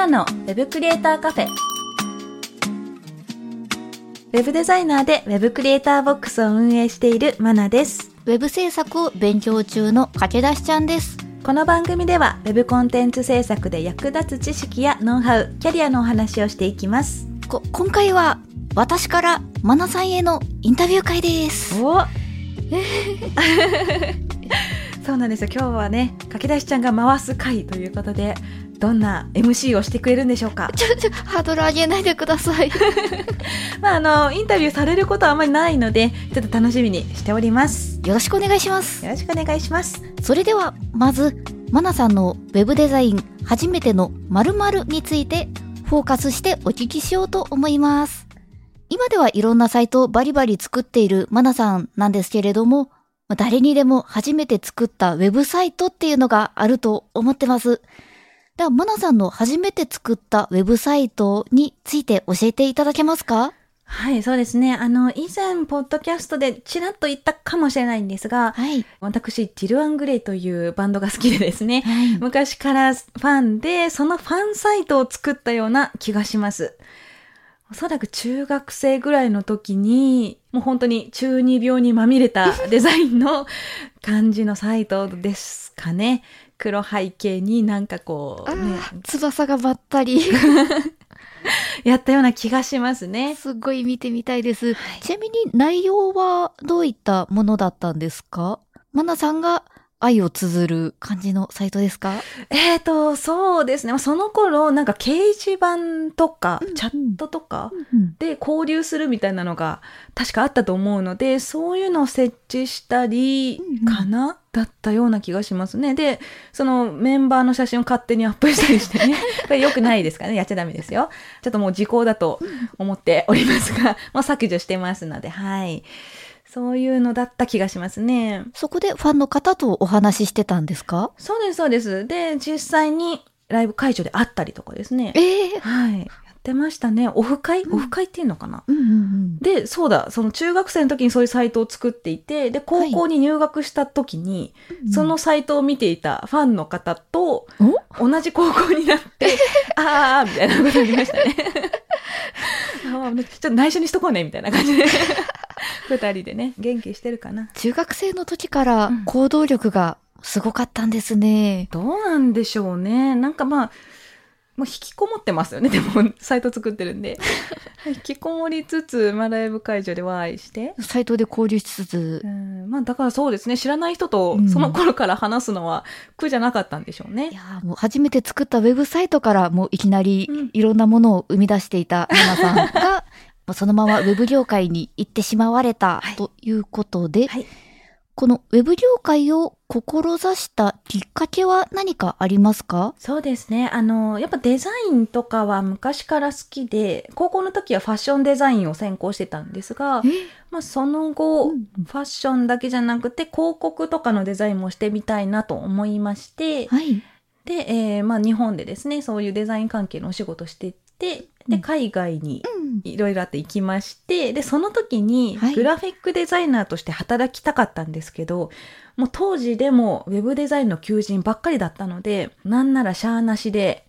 ナのウェブクリエイターカフェ。ウェブデザイナーでウェブクリエイターボックスを運営しているマナです。ウェブ制作を勉強中の駆け出しちゃんです。この番組ではウェブコンテンツ制作で役立つ知識やノウハウ、キャリアのお話をしていきます。こ、今回は私からマナさんへのインタビュー会です。お そうなんですよ。今日はね、駆け出しちゃんが回す回ということで、どんな MC をしてくれるんでしょうか？ちょ、ちょ、ハードル上げないでください。まあ、あの、インタビューされることはあまりないので、ちょっと楽しみにしております。よろしくお願いします。よろしくお願いします。それでは、まず、マナさんのウェブデザイン初めての〇〇についてフォーカスしてお聞きしようと思います。今ではいろんなサイトをバリバリ作っているマナさんなんですけれども、誰にでも初めて作ったウェブサイトっていうのがあると思ってます。では、マナさんの初めて作ったウェブサイトについて教えていただけますか？はい、そうですね。あの、以前、ポッドキャストでちらっと言ったかもしれないんですが、はい。私、ティル・アングレイというバンドが好きでですね、はい。昔からファンで、そのファンサイトを作ったような気がします。おそらく中学生ぐらいの時に、もう本当に中二病にまみれたデザインの感じのサイトですかね。黒背景になんかこう、ね、翼がばったり。やったような気がしますね。すっごい見てみたいです。ちなみに内容はどういったものだったんですか？マナさんが愛を綴る感じのサイトですか？えーと、そうですね。まあその頃、なんか掲示板とかうんうん、チャットとかうん。で交流するみたいなのが確かあったと思うので、そういうのを設置したりうんうんかな、だったような気がしますね。で、そのメンバーの写真を勝手にアップしたりしてね。これ良くないですからね。やっちゃダメですよ。ちょっともう時効だと思っておりますが、もう削除してますので、はい。そういうのだった気がしますね。そこでファンの方とお話ししてたんですか？そうです、そうです。で、実際にライブ会場で会ったりとかですね。ええはい。やってましたね。オフ会、うんオフ会っていうのかな？うんうんうん。で、そうだ、その中学生の時にそういうサイトを作っていて、で、高校に入学した時に、そのサイトを見ていたファンの方と、同じ高校になって、あー、みたいなことになりましたね。あーちょっと内緒にしとこうね、みたいな感じで。二人でね、元気してるかな。中学生の時からうん行動力がすごかったんですね。どうなんでしょうね。なんかまあ、もう引きこもってますよね。でも、サイト作ってるんで。引きこもりつつ、まあ、ライブ会場でワイして。サイトで交流しつつう、ん、まあ、だからそうですね。知らない人とうん、その頃から話すのは苦じゃなかったんでしょうねい。やーもう初めて作ったウェブサイトからもういきなりうんいろんなものを生み出していた花さんが、もうそのままウェブ業界に行ってしまわれたはいということで、はい。このウェブ業界を志したきっかけは何かありますか？そうですね。あの、やっぱデザインとかは昔から好きで、高校の時はファッションデザインを専攻してたんですが、まあ、その後、うんファッションだけじゃなくて、広告とかのデザインもしてみたいなと思いまして、はい。で、えーまあ、日本でですね、そういうデザイン関係のお仕事してて、で、うん海外にうん。いろいろあって行きまして、で、その時にはいグラフィックデザイナーとして働きたかったんですけど、もう当時でもウェブデザインの求人ばっかりだったので、なんならシャーなしで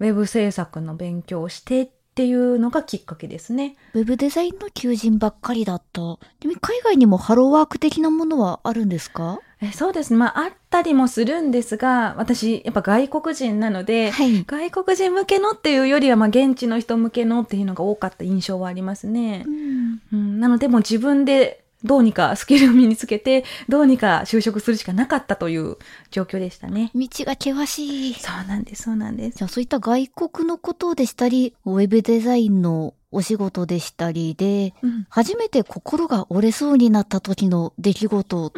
ウェブ制作の勉強をしてっていうのがきっかけですね。ウェブデザインの求人ばっかりだった。でも海外にもハローワーク的なものはあるんですか？えそうですね。まあ、あったりもするんですが、私、やっぱ外国人なので、はい。外国人向けのっていうよりは、まあ、現地の人向けのっていうのが多かった印象はありますねう。んうん、なので、もう自分でどうにかスキルを身につけて、どうにか就職するしかなかったという状況でしたね。道が険しい。そうなんです、そうなんです。じゃあそういった外国のことでしたり、ウェブデザインのお仕事でしたりで、うん、初めて心が折れそうになった時の出来事。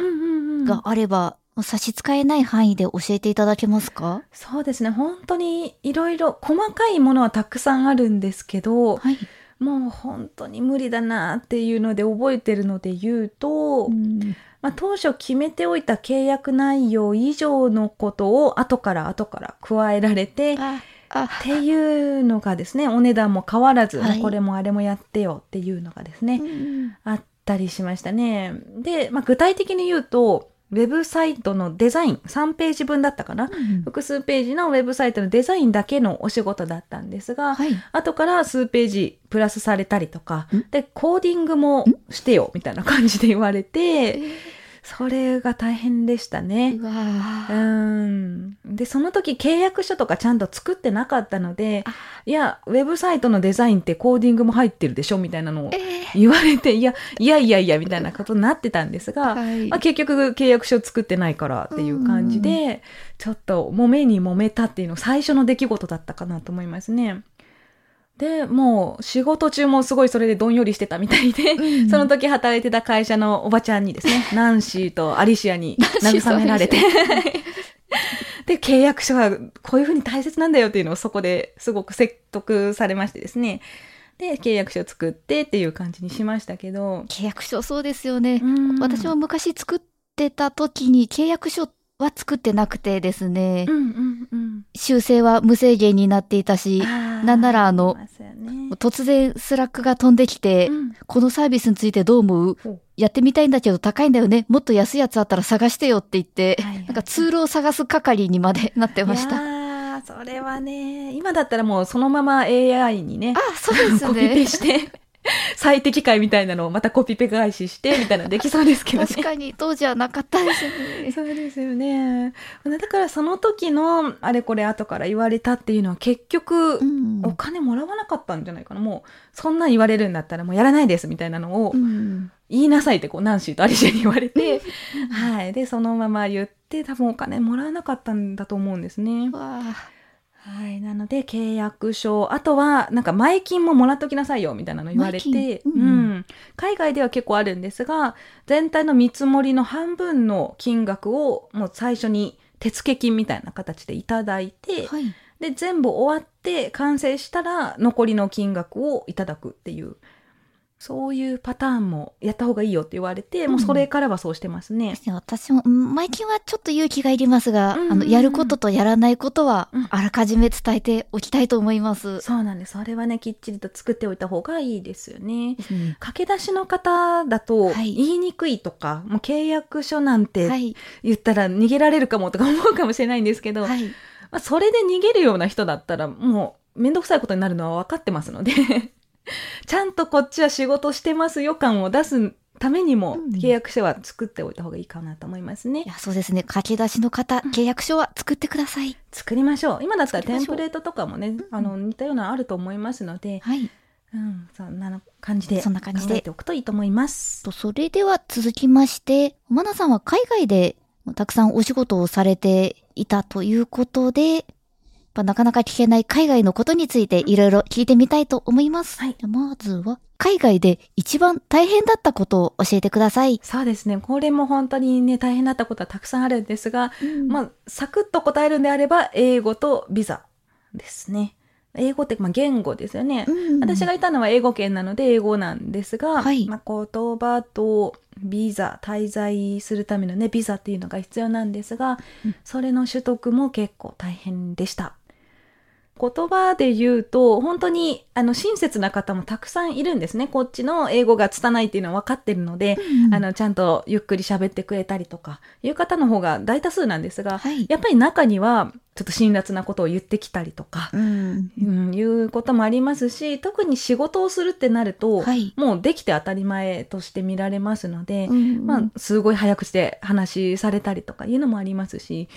があれば、差し支えない範囲で教えていただけますか？そうですね。本当にいろいろ細かいものはたくさんあるんですけど、はい。もう本当に無理だなっていうので覚えてるので言うと、うん。まあ、当初決めておいた契約内容以上のことを後から後から加えられて、っていうのがですね、お値段も変わらず、はい。これもあれもやってよっていうのがですね、うんあったりしましたね。で、まあ、具体的に言うと、ウェブサイトのデザイン、3ページ分だったかな、複数ページのウェブサイトのデザインだけのお仕事だったんですが、はい。後から数ページプラスされたりとかん、で、コーディングもしてよ、みたいな感じで言われて、それが大変でしたねう。わうーん。で、その時契約書とかちゃんと作ってなかったのであ、いや、ウェブサイトのデザインってコーディングも入ってるでしょみたいなのをえ言われて、いや、いやいやいや、みたいなことになってたんですが、はいまあ、結局契約書作ってないからっていう感じで、ちょっと揉めに揉めたっていうの最初の出来事だったかなと思いますね。で、もう仕事中もすごいそれでどんよりしてたみたいで、うん。その時働いてた会社のおばちゃんにですね、ナンシーとアリシアに慰められて。で、契約書がこういうふうに大切なんだよっていうのをそこですごく説得されましてですね。で、契約書を作ってっていう感じにしましたけど、契約書そうですよね。うん。私も昔作ってた時に契約書は作ってなくてですね、うんうんうん。修正は無制限になっていたし、なんならあのね突然 Slack が飛んできて、うんこのサービスについてどう思う？ほうやってみたいんだけど高いんだよね。もっと安いやつあったら探してよって言って、はいはいなんかツールを探す係にまでなってましいた。それはね、今だったらもうそのまま AI にね、あ、そうですコピペね。して、最適解みたいなのをまたコピペ返しして、みたいなのできそうですけどね。確かに当時はなかったですね。そうですよね。だからその時のあれこれ後から言われたっていうのは結局、うんお金もらわなかったんじゃないかな。もう、そんなん言われるんだったらもうやらないですみたいなのをうん言いなさいってこうナンシーとアリシェに言われて、はい。で、そのまま言って多分お金もらわなかったんだと思うんですね。わあはい。なので、契約書、あとは、なんか前金ももらっときなさいよ、みたいなの言われて、ううんん。海外では結構あるんですが、全体の見積もりの半分の金額を、もう最初に手付金みたいな形でいただいて、はい。で、全部終わって完成したら、残りの金額をいただくっていう、そういうパターンもやった方がいいよって言われて、もうそれからはそうしてますね。私も、うん前金はちょっと勇気がいりますが、うんうんうんあの、やることとやらないことはうん、あらかじめ伝えておきたいと思います。そうなんです。それはね、きっちりと作っておいた方がいいですよね。うん駆け出しの方だとはい言いにくいとか、もう契約書なんはてい。言ったら逃げられるかもとか 思うかもしれないんですけど、はい。まあ、それで逃げるような人だったらもうめんどくさいことになるのは分かってますので ちゃんとこっちは仕事してますよ感を出すためにもうん契約書は作っておいた方がいいかなと思いますねい。や、そうですね。駆け出しの方、契約書は作ってください。作りましょう。今だったらテンプレートとかもね、あの似たようなのあると思いますので、はい。うん、そんな感じでそんな感じで考えておくといいと思います。と、それでは続きまして、マナさんは海外でたくさんお仕事をされていたということで、ぱなかなか聞けない海外のことについていろいろ聞いてみたいと思います。はいまずは、海外で一番大変だったことを教えてください。そうですね。これも本当にね、大変だったことはたくさんあるんですが、ままあ、サクッと答えるんであれば、英語とビザですね。英語って、まあ、言語ですよね。私がいたのは英語圏なので英語なんですが、はいまあ、言葉とビザ、滞在するためのね、ビザっていうのが必要なんですが、うんそれの取得も結構大変でした。言葉で言うと、本当に、あの、親切な方もたくさんいるんですね。こっちの英語が拙いっていうのは分かってるので、うんあの、ちゃんとゆっくり喋ってくれたりとか、いう方の方が大多数なんですが、はいやっぱり中には、ちょっと辛辣なことを言ってきたりとか、うん。うん、いうこともありますし、特に仕事をするってなると、はいもうできて当たり前として見られますので、うんまあ、すごい早口で話されたりとかいうのもありますし、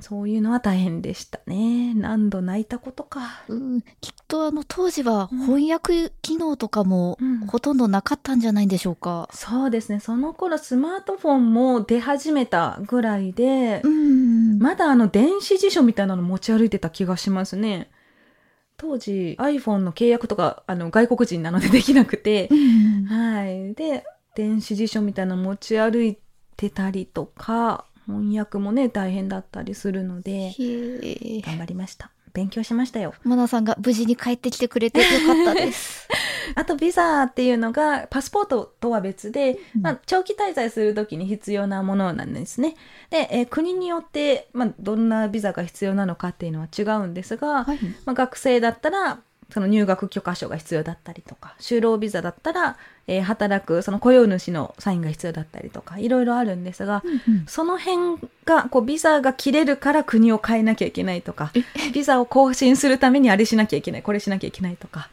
そういうのは大変でしたね。何度泣いたことか。うんきっとあの当時は翻訳機能とかもうんほとんどなかったんじゃないんでしょうか。そうですね。その頃スマートフォンも出始めたぐらいで、んまだあの電子辞書みたいなの持ち歩いてた気がしますね。当時 iPhone の契約とかあの外国人なのでできなくて、はい。で、電子辞書みたいなの持ち歩いてたりとか、翻訳もね大変だったりするので。頑張りました勉強しましたよマナさんが無事に帰ってきてくれてよかったです。あとビザっていうのがパスポートとは別で、うんまあ、長期滞在するときに必要なものなんですね。で、えー国によって、まあ、どんなビザが必要なのかっていうのは違うんですが、はい。まあ、学生だったらその入学許可証が必要だったりとか就労ビザだったら、えー働くその雇用主のサインが必要だったりとかいろいろあるんですが、その辺がこうビザが切れるから国を変えなきゃいけないとかビザを更新するためにあれしなきゃいけないこれしなきゃいけないとか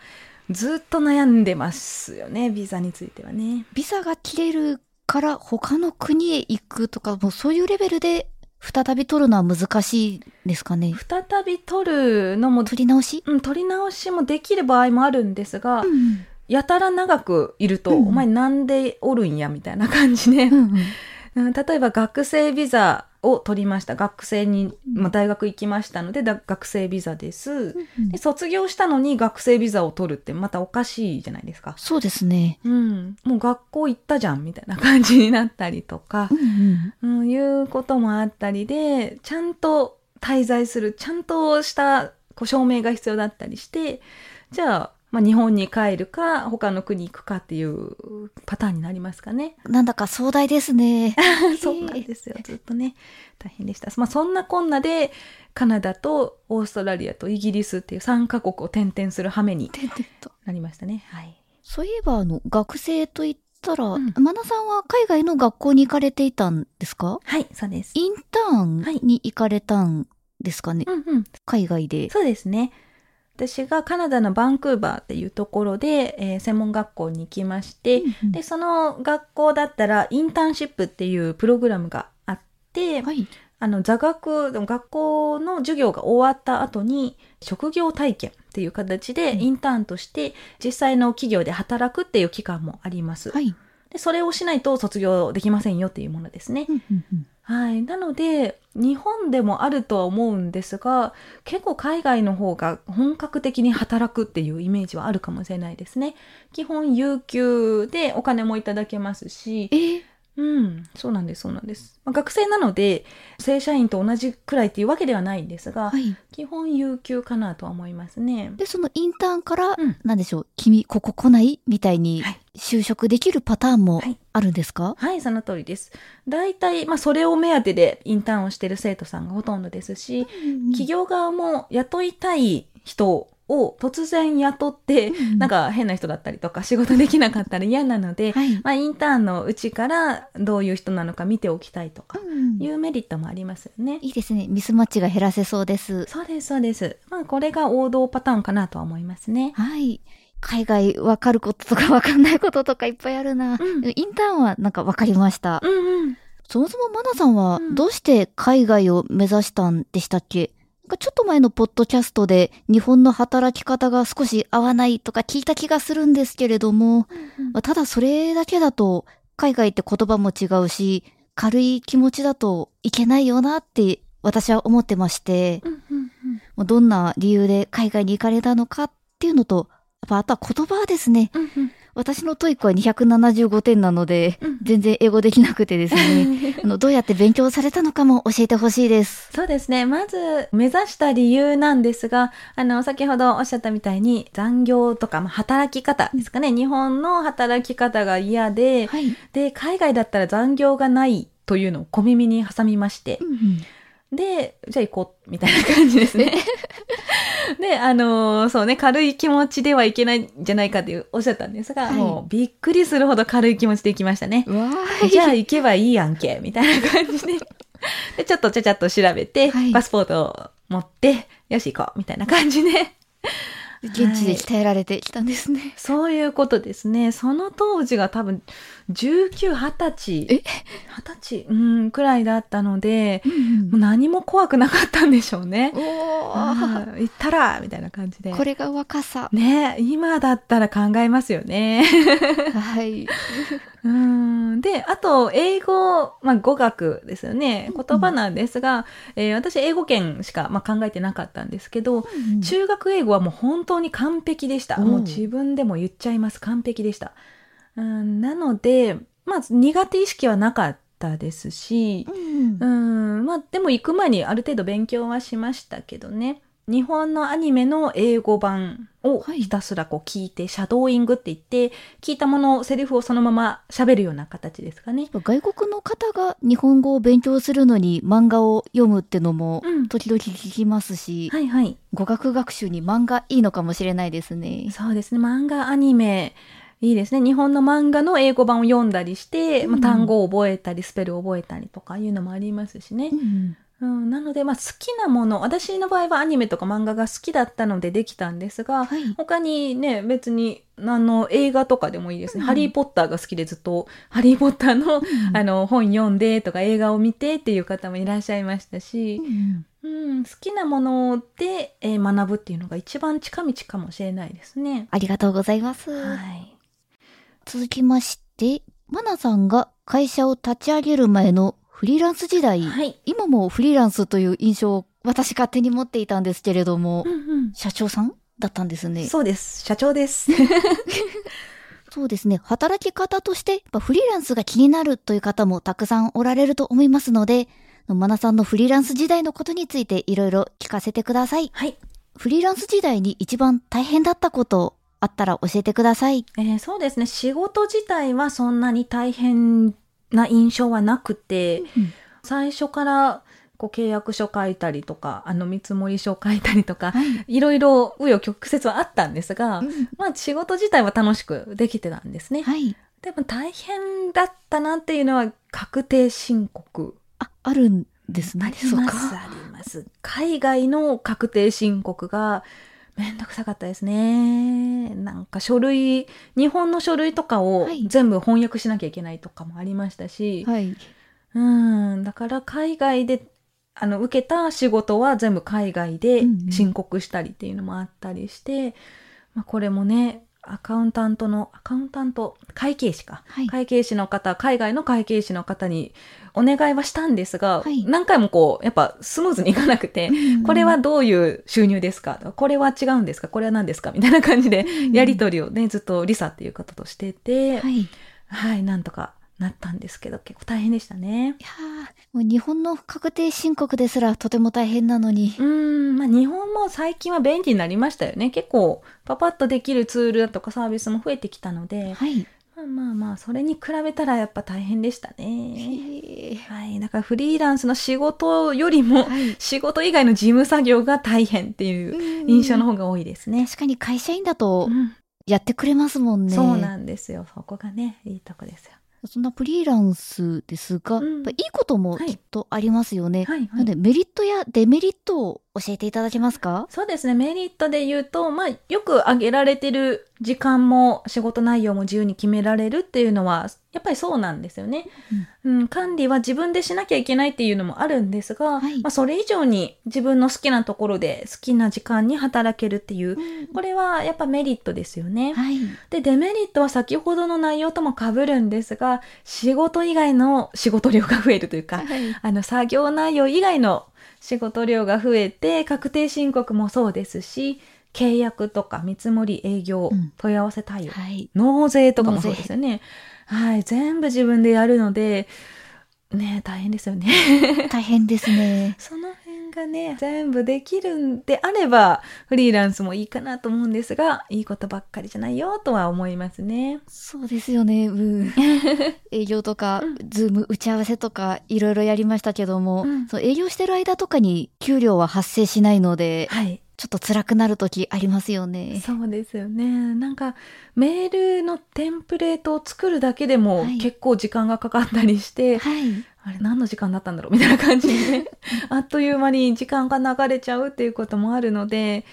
ずっと悩んでますよねビザについてはね。ビザが切れるから他の国へ行くとか、もうそういうレベルで再び取るのは難しいですかね？再び取るのも、取り直し？うん、取り直しもできる場合もあるんですが、うんやたら長くいると、うんお前なんでおるんやみたいな感じで、うんうんうん。例えば学生ビザを取りました。学生に、うん。まあ、大学行きましたのでだ学生ビザです、うんで卒業したのに学生ビザを取るってまたおかしいじゃないですか。そうですね。うん、もう学校行ったじゃんみたいな感じになったりとかう、んうん。うん、いうこともあったりでちゃんと滞在するちゃんとしたこう証明が必要だったりしてじゃあ、まあ、日本に帰るか他の国行くかっていうパターンになりますかね。なんだか壮大ですね。そうなんですよずっとね大変でした。まあ、そんなこんなでカナダとオーストラリアとイギリスっていう3カ国を転々する羽目になりましたね。はい、そういえば、あの、学生と言ったら、うんマナさんは海外の学校に行かれていたんですか？はい、そうです。インターンに行かれたんですかね、うんうん、海外で。そうですね。私がカナダのバンクーバーっていうところで、えー専門学校に行きまして、うんで、その学校だったらインターンシップっていうプログラムがあって、はい。あの座学、学校の授業が終わった後に職業体験っていう形でうんインターンとして実際の企業で働くっていう期間もあります。はい。でそれをしないと卒業できませんよっていうものですね。うんうんうんはい。なので、日本でもあるとは思うんですが、結構海外の方が本格的に働くっていうイメージはあるかもしれないですね。基本、有給でお金もいただけますし、うん、そうなんです、そうなんです。まあ、学生なので、正社員と同じくらいっていうわけではないんですが、はい。基本有給かなとは思いますね。で、そのインターンから、うんなんでしょう、君、ここ来ないみたいにはい、就職できるパターンもはいあるんですか、はい、その通りです。大体、まあ、それを目当てでインターンをしている生徒さんがほとんどですし、企業側も雇いたい人を突然雇って、うんなんか変な人だったりとか仕事できなかったら嫌なので、はい。まあ、インターンのうちからどういう人なのか見ておきたいとかうんいうメリットもありますよね。いいですね。ミスマッチが減らせそうです。そうです、そうです。まあ、これが王道パターンかなとは思いますね。はい。海外わかることとかわかんないこととかいっぱいあるな。うんインターンはなんかわかりました。うんうん。そもそもマナさんはうんどうして海外を目指したんでしたっけ、ちょっと前のポッドキャストで日本の働き方が少し合わないとか聞いた気がするんですけれども、ただそれだけだと海外って言葉も違うし、軽い気持ちだといけないよなって私は思ってまして、うんうんうん。どんな理由で海外に行かれたのかっていうのと、やっぱあとは言葉ですね。うんうん私の TOEIC は275点なので、うん全然英語できなくてですね、あのどうやって勉強されたのかも教えてほしいです。そうですね。まず、目指した理由なんですが、あの、先ほどおっしゃったみたいに、残業とか、まあ、働き方ですかね。日本の働き方が嫌で、はい。で、海外だったら残業がないというのを小耳に挟みましてう、んうんで、じゃあ行こう、みたいな感じですね。で、あのーそうね、軽い気持ちではいけないんじゃないかっていうおっしゃったんですが、はいもうびっくりするほど軽い気持ちで行きましたね。じゃあ行けばいいやんけ、みたいな感じで。で、ちょっとちゃちゃっと調べて、はいパスポートを持って、よし行こう、みたいな感じで。現地で鍛えられてきたんですね。そういうことですね。その当時が多分、19、20歳。え ?20 歳？うん、くらいだったので、うんもう何も怖くなかったんでしょうね。お行ったらみたいな感じで。これが若さ。ね今だったら考えますよね。はい。うんで、あと、英語、まあ、語学ですよね。言葉なんですが、えー私、英語圏しか、まあ、考えてなかったんですけど、中学英語はもう本当に完璧でした。うんもう自分でも言っちゃいます。完璧でした。うんなので、まあ、苦手意識はなかっったですし、うんうん、まあでも行く前にある程度勉強はしましたけどね。日本のアニメの英語版をはいひたすらこう聞いて、シャドーイングって言って、聞いたもの、セリフをそのまま喋るような形ですかね。外国の方が日本語を勉強するのに漫画を読むってのもうん時々聞きますし、はいはい。語学学習に漫画いいのかもしれないですね。そうですね。漫画、アニメ、いいですね。日本の漫画の英語版を読んだりして、うんまあ、単語を覚えたり、スペルを覚えたりとかいうのもありますしねう。んうん、なので、まあ、好きなもの、私の場合はアニメとか漫画が好きだったのでできたんですが、はい。他にね、別に、あの、映画とかでもいいですね。うんハリーポッターが好きでずっと、ハリーポッターの、あの、本読んでとか映画を見てっていう方もいらっしゃいましたしう、んうん、好きなもので、えー学ぶっていうのが一番近道かもしれないですね。ありがとうございます。はい。続きまして、マナさんが会社を立ち上げる前のフリーランス時代、はい。今もフリーランスという印象を私勝手に持っていたんですけれども、うんうん。社長さんだったんですね。そうです。社長です。そうですね。働き方として、フリーランスが気になるという方もたくさんおられると思いますので、マナさんのフリーランス時代のことについていろいろ聞かせてください。はい。フリーランス時代に一番大変だったことあったら教えてください。えーそうですね。仕事自体はそんなに大変な印象はなくて、最初からこう契約書書いたりとか、あの見積書書いたりとか、はい。いろいろ紆余曲折はあったんですが、うんまあ仕事自体は楽しくできてたんですね。はい。でも大変だったなっていうのは確定申告。あ、あるんですね。あります、あります。海外の確定申告がめんどくさかったですね。なんか書類、日本の書類とかをはい全部翻訳しなきゃいけないとかもありましたし、はい。うん、だから海外であの受けた仕事は全部海外でうんうん申告したりっていうのもあったりして、まあ、これもねアカウンタントのアカウンタント会計士か、はい。会計士の方海外の会計士の方にお願いはしたんですが、はい。何回もこうやっぱスムーズにいかなくて、これはどういう収入ですか？これは違うんですか？これは何ですか？みたいな感じでやり取りをねずっとリサっていう方としてて、はい。い。はい、なんとかなったんですけど、結構大変でしたね。やーもう日本の確定申告ですらとても大変なのに。うーん、まあ日本も最近は便利になりましたよね。結構パパッとできるツールだとかサービスも増えてきたので、はい。まあまあまあ、それに比べたらやっぱ大変でしたね。はい、だからフリーランスの仕事よりも、はい仕事以外の事務作業が大変っていう印象の方が多いですね。確かに会社員だとうんやってくれますもんね。そうなんですよ。そこがね、いいとこですよ。そんなフリーランスですが、うんいいこともはいきっとありますよね。はい、はいなの。でメリットやデメリットを教えていただけますか？そうですね。メリットで言うと、まあ、よく挙げられてる時間も仕事内容も自由に決められるっていうのは、やっぱりそうなんですよね。うん、管理は自分でしなきゃいけないっていうのもあるんですが、はいまあ、それ以上に自分の好きなところで好きな時間に働けるっていう、これはやっぱメリットですよね。はい。で、デメリットは先ほどの内容とも被るんですが、仕事以外の仕事量が増えるというか、あの、作業内容以外の仕事量が増えて、確定申告もそうですし、契約とか見積もり営業、うん問い合わせ対応、はい。納税とかもそうですよね。はい、全部自分でやるので、ね大変ですよね。大変ですね。その辺がね、全部できるんであれば、フリーランスもいいかなと思うんですが、いいことばっかりじゃないよとは思いますね。そうですよね。うん。営業とか、ズーム打ち合わせとか、いろいろやりましたけども、うんそう営業してる間とかに給料は発生しないので、はい。ちょっと辛くなる時ありますよね。そうですよね。なんかメールのテンプレートを作るだけでもはい結構時間がかかったりして、はい。あれ何の時間だったんだろう？みたいな感じで。ね、あっという間に時間が流れちゃうっていうこともあるので、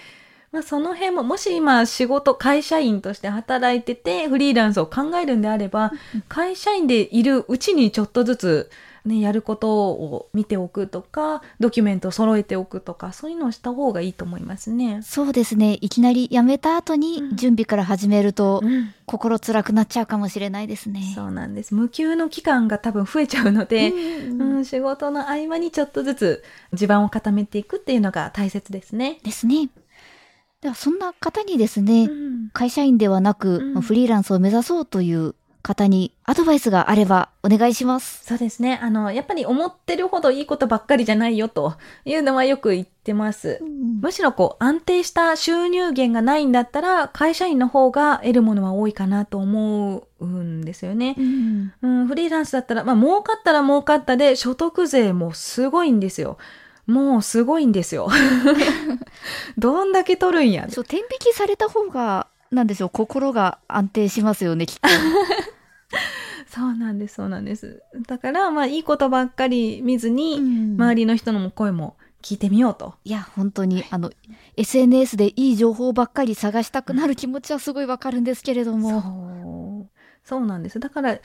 まあその辺も、もし今仕事、会社員として働いててフリーランスを考えるんであれば、会社員でいるうちにちょっとずつね、やることを見ておくとか、ドキュメントを揃えておくとか、そういうのをした方がいいと思いますね。そうですね。いきなり辞めた後にうん準備から始めると、うん心辛くなっちゃうかもしれないですね。そうなんです。無給の期間が多分増えちゃうので、うんうん、仕事の合間にちょっとずつ地盤を固めていくっていうのが大切ですね。ですね。では、そんな方にですね、うん会社員ではなく、うんフリーランスを目指そうという方にアドバイスがあればお願いします。そうですね。あの、やっぱり思ってるほどいいことばっかりじゃないよというのはよく言ってます。むしろこう安定した収入源がないんだったら会社員の方が得るものは多いかなと思うんですよね。うんうん、フリーランスだったら、まあ儲かったら儲かったで所得税もすごいんですよ。もうすごいんですよ。どんだけ取るんや。そう、天引きされた方が、なんでしょう、心が安定しますよね、きっと。そうなんです、そうなんです。だから、まあいいことばっかり見ずに、うん周りの人の声も聞いてみようと。いや、本当に、あの、SNS でいい情報ばっかり探したくなる気持ちはすごいわかるんですけれども。そう。そうなんです。だから、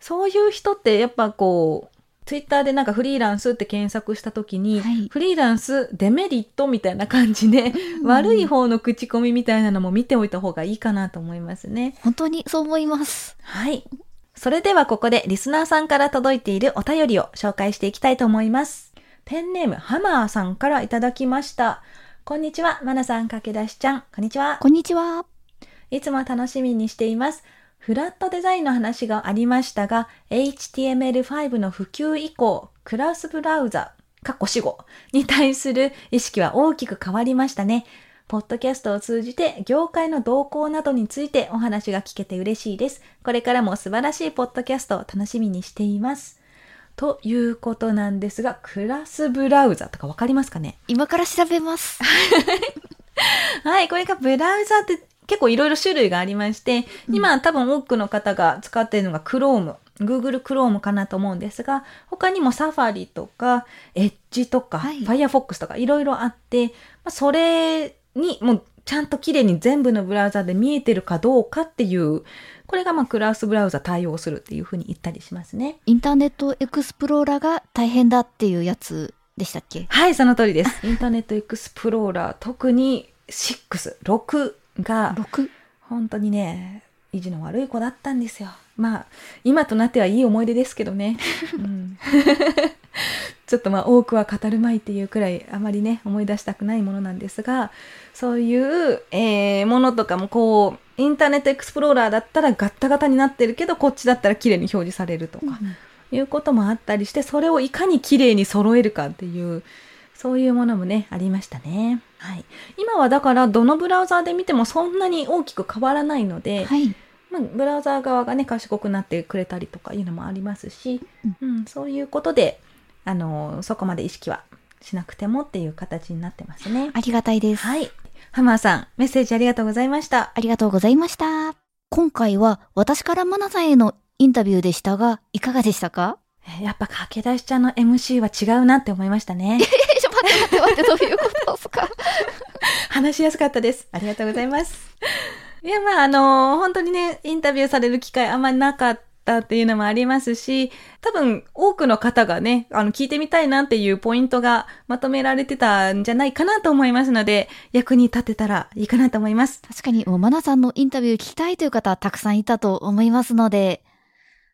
そういう人ってやっぱこう、ツイッターでなんかフリーランスって検索した時に、はいフリーランスデメリットみたいな感じで、悪い方の口コミみたいなのも見ておいた方がいいかなと思いますね。本当にそう思います。はい。それではここでリスナーさんから届いているお便りを紹介していきたいと思います。ペンネームハマーさんからいただきました。こんにちは、マナさん、駆け出しちゃん。こんにちは。こんにちは。いつも楽しみにしています。フラットデザインの話がありましたが、HTML5 の普及以降、クラスブラウザ、かっこ死後に対する意識は大きく変わりましたね。ポッドキャストを通じて業界の動向などについてお話が聞けて嬉しいです。これからも素晴らしいポッドキャストを楽しみにしています。ということなんですが、クラスブラウザとかわかりますかね？今から調べます。はい、これがブラウザって結構いろいろ種類がありまして、今多分多くの方が使っているのが Chrome、Google Chrome かなと思うんですが、他にも Safari とか Edge とか、はい Firefox とかいろいろあって、まあ、それにもうちゃんと綺麗に全部のブラウザで見えてるかどうかっていう、これがまあクラスブラウザ対応するっていうふうに言ったりしますね。インターネットエクスプローラーが大変だっていうやつでしたっけ？はい、その通りです。インターネットエクスプローラー、特に6、6が ?6。本当にね、意地の悪い子だったんですよ。まあ、今となってはいい思い出ですけどね。うん、ちょっとまあ、多くは語るまいっていうくらい、あまりね、思い出したくないものなんですが、そういう、えーものとかもこう、インターネットエクスプローラーだったらガッタガタになってるけど、こっちだったら綺麗に表示されるとか、いうこともあったりして、それをいかに綺麗に揃えるかっていう、そういうものもね、ありましたね。はい。今はだから、どのブラウザーで見てもそんなに大きく変わらないので、はい。まあ、ブラウザー側がね、賢くなってくれたりとかいうのもありますし、うん、そういうことで、あの、そこまで意識はしなくてもっていう形になってますね。ありがたいです。はい。ハマーさん、メッセージありがとうございました。ありがとうございました。今回は私からマナさんへのインタビューでしたが、いかがでしたか？えやっぱ駆け出しちゃんの MC は違うなって思いましたね。え、ちょ、待って待って待って、どういうことですか？話しやすかったです。ありがとうございます。いや、まあ、あの本当にね、インタビューされる機会あんまりなかったっていうのもありますし、多分多くの方がね、あの、聞いてみたいなっていうポイントがまとめられてたんじゃないかなと思いますので、役に立てたらいいかなと思います。確かに、もうマナさんのインタビュー聞きたいという方たくさんいたと思いますので、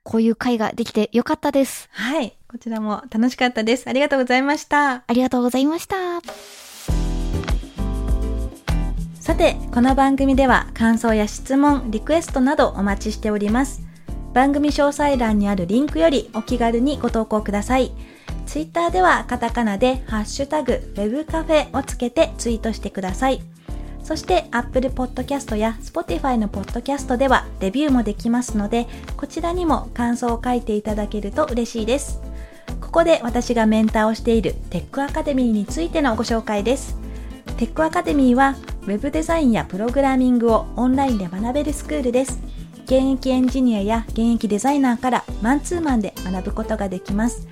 こういう会ができてよかったです。はい。こちらも楽しかったです。ありがとうございました。ありがとうございました。さて、この番組では感想や質問、リクエストなどお待ちしております。番組詳細欄にあるリンクよりお気軽にご投稿ください。ツイッターではカタカナでハッシュタグ web カフェをつけてツイートしてください。そして Apple Podcast や Spotify の Podcast ではレビューもできますので、こちらにも感想を書いていただけると嬉しいです。ここで私がメンターをしているテックアカデミーについてのご紹介です。テックアカデミーは Web デザインやプログラミングをオンラインで学べるスクールです。現役エンジニアや現役デザイナーからマンツーマンで学ぶことができます。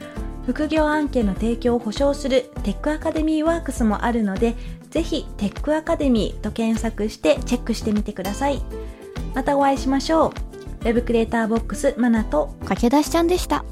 副業案件の提供を保証するテックアカデミーワークスもあるので、ぜひテックアカデミーと検索してチェックしてみてください。またお会いしましょう。Web クリエイターボックスマナと駆け出しちゃんでした。